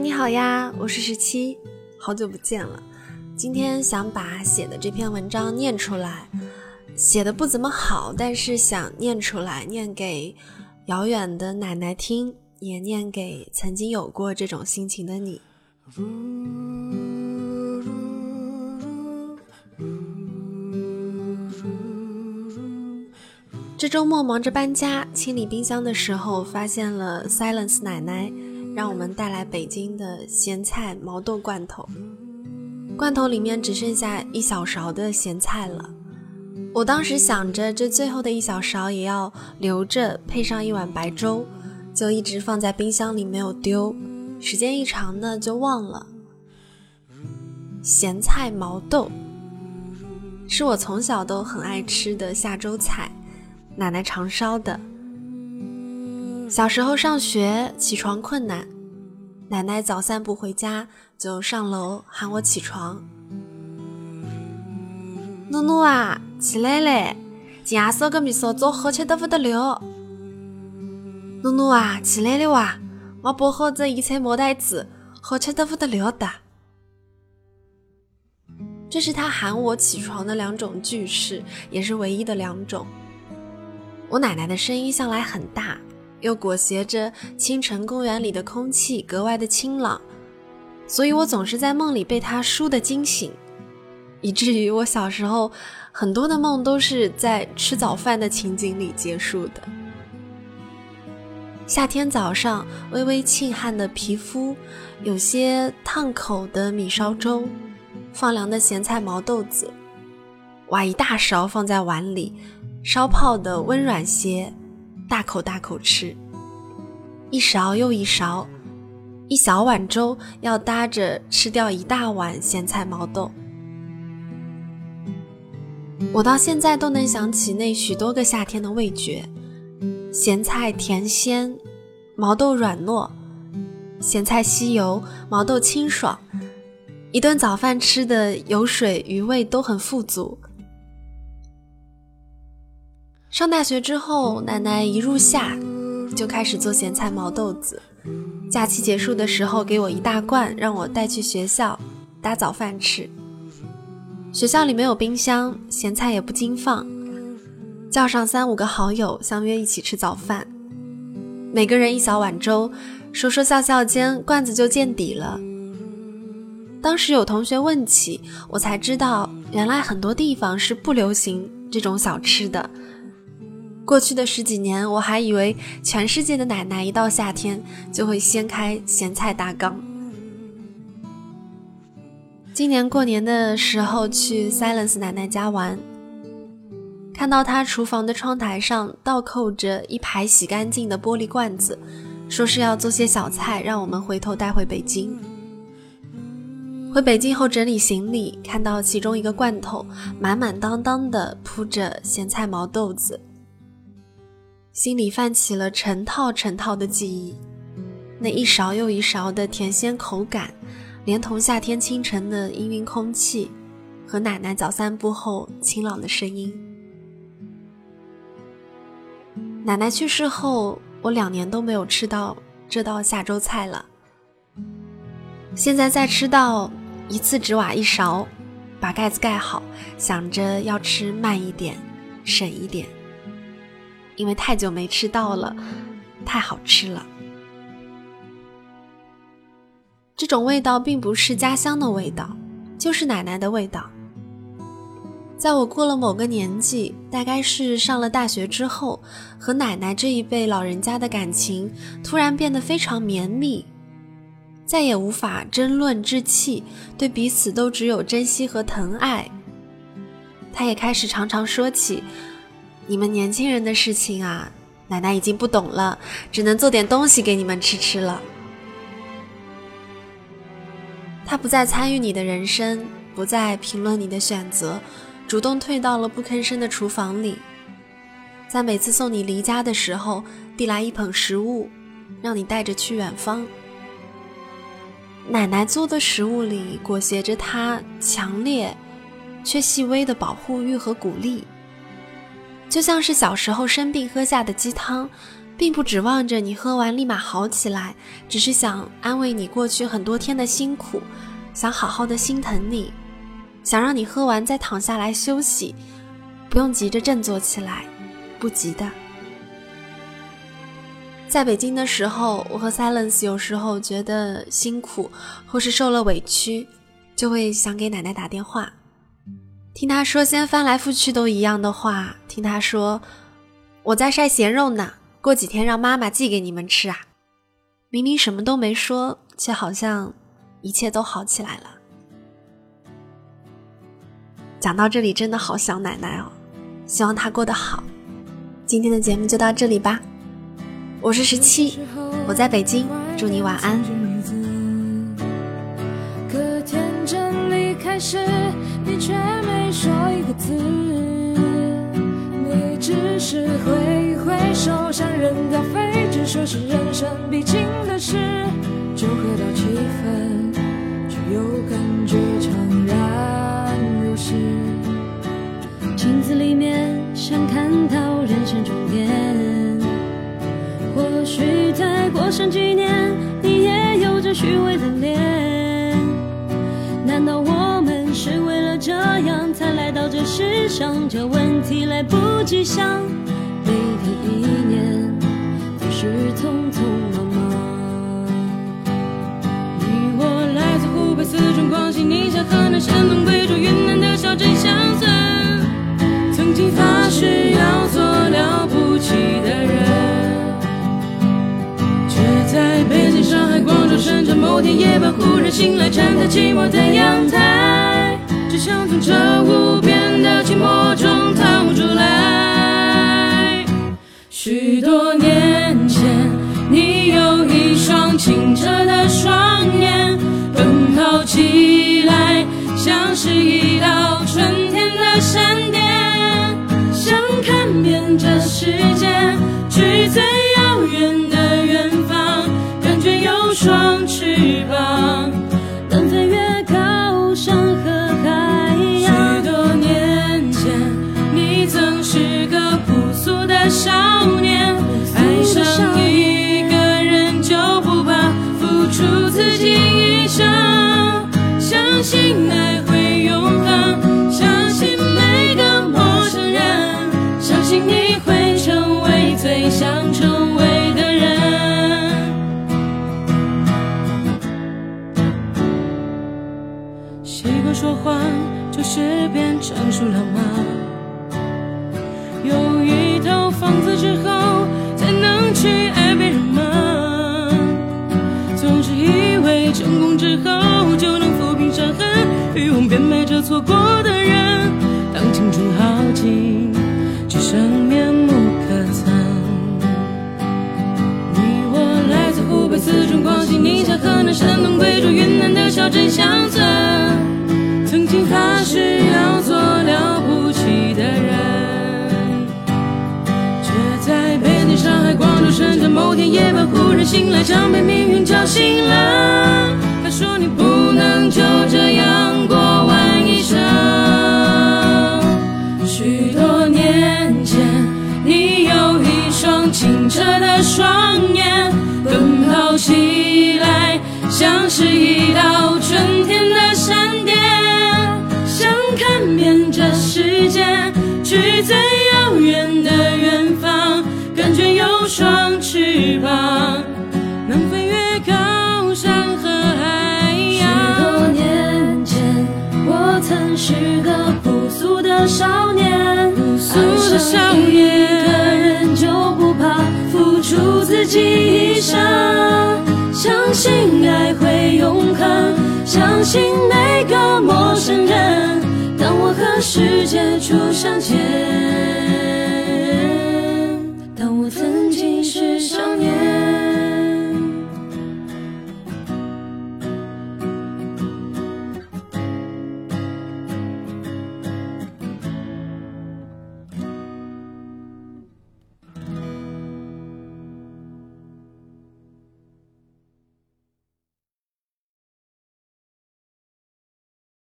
你好呀，我是十七，好久不见了。今天想把写的这篇文章念出来，写的不怎么好，但是想念出来，念给遥远的奶奶听，也念给曾经有过这种心情的你。这周末忙着搬家、清理冰箱的时候，发现了 Silence 奶奶让我们带来北京的咸菜毛豆罐头。罐头里面只剩下一小勺的咸菜了。我当时想着，这最后的一小勺也要留着，配上一碗白粥，就一直放在冰箱里没有丢。时间一长呢，就忘了。咸菜毛豆是我从小都很爱吃的下粥菜。奶奶常烧的。小时候上学起床困难，奶奶早散步回家就上楼喊我起床。努努啊，起来嘞！今夜烧个米烧粥好吃得不得了。努努啊，起来了哇！我包好这一菜毛带子，好吃得不得了的。这是他喊我起床的两种句式，也是唯一的两种。我奶奶的声音向来很大，又裹挟着清晨公园里的空气格外的清朗，所以我总是在梦里被她梳的惊醒，以至于我小时候很多的梦都是在吃早饭的情景里结束的。夏天早上微微沁汗的皮肤，有些烫口的米烧粥，放凉的咸菜毛豆子，挖一大勺放在碗里。烧泡的温软些，大口大口吃，一勺又一勺，一小碗粥要搭着吃掉一大碗咸菜毛豆。我到现在都能想起那许多个夏天的味觉：咸菜甜鲜，毛豆软糯，咸菜吸油，毛豆清爽。一顿早饭吃的油水余味都很富足。上大学之后，奶奶一入夏就开始做咸菜毛豆子。假期结束的时候，给我一大罐，让我带去学校搭早饭吃。学校里没有冰箱，咸菜也不经放，叫上三五个好友相约一起吃早饭，每个人一小碗粥，说说笑笑间，罐子就见底了。当时有同学问起，我才知道，原来很多地方是不流行这种小吃的。过去的十几年，我还以为全世界的奶奶一到夏天就会掀开咸菜大缸。今年过年的时候去 Silence 奶奶家玩，看到她厨房的窗台上倒扣着一排洗干净的玻璃罐子，说是要做些小菜，让我们回头带回北京。回北京后整理行李，看到其中一个罐头满满当当的铺着咸菜毛豆子。心里泛起了成套成套的记忆，那一勺又一勺的甜鲜口感，连同夏天清晨的氤氲空气，和奶奶早散步后清朗的声音。奶奶去世后，我两年都没有吃到这道下粥菜了。现在再吃到，一次只挖一勺，把盖子盖好，想着要吃慢一点，省一点。因为太久没吃到了，太好吃了。这种味道并不是家乡的味道，就是奶奶的味道。在我过了某个年纪，大概是上了大学之后，和奶奶这一辈老人家的感情突然变得非常绵密，再也无法争论置气，对彼此都只有珍惜和疼爱。他也开始常常说起。你们年轻人的事情啊，奶奶已经不懂了，只能做点东西给你们吃吃了。他不再参与你的人生，不再评论你的选择，主动退到了不吭声的厨房里，在每次送你离家的时候，递来一捧食物，让你带着去远方。奶奶做的食物里裹挟着她强烈却细微的保护欲和鼓励。就像是小时候生病喝下的鸡汤，并不指望着你喝完立马好起来，只是想安慰你过去很多天的辛苦，想好好的心疼你，想让你喝完再躺下来休息，不用急着振作起来，不急的。在北京的时候，我和 Silence 有时候觉得辛苦或是受了委屈，就会想给奶奶打电话，听他说先翻来覆去都一样的话，听他说我在晒咸肉呢。过几天让妈妈寄给你们吃啊！明明什么都没说，却好像一切都好起来了。讲到这里，真的好想奶奶哦，希望她过得好。今天的节目就到这里吧，我是十七，我在北京，祝你晚安。可天真离开时，却没说一个字。你只是挥挥手，像人掉飞，只说是人生必经的事。酒喝到七分，却又感觉怅然若失。镜子里面想看到人生终点，或许再过上几年，你也有着虚伪的脸。难道我们是为这样才来到这世上？这问题来不及想，每天一年总是匆匆忙忙。你我来自湖北、四川、广西、宁夏、河南、山东、贵州、云南的小镇乡村，曾经发誓要做了不起的人，却在北京、上海、广州、深圳某天夜半忽然醒来，站在寂寞的阳台。只想从这无边的寂寞中逃出来。许多年前，你有一双清澈的双眼，奔跑起来像是一道春天的闪电，想看遍这世界，去最你会成为最想成为的人。习惯说谎，就是变成熟了吗醒来，像被命运叫醒了。他说你不能就这样过完一生。许多年前，你有一双清澈的双眼，奔跑起来像是一道春天的闪电，想看遍这世界，去最遥远的远方，感觉有双翅膀，山和海洋。许多年前，我曾是个朴素的少年。少年，一个人就不怕付出自己一生，相信爱会永恒，相信每个陌生人。当我和世界初相见，当我曾经是少年。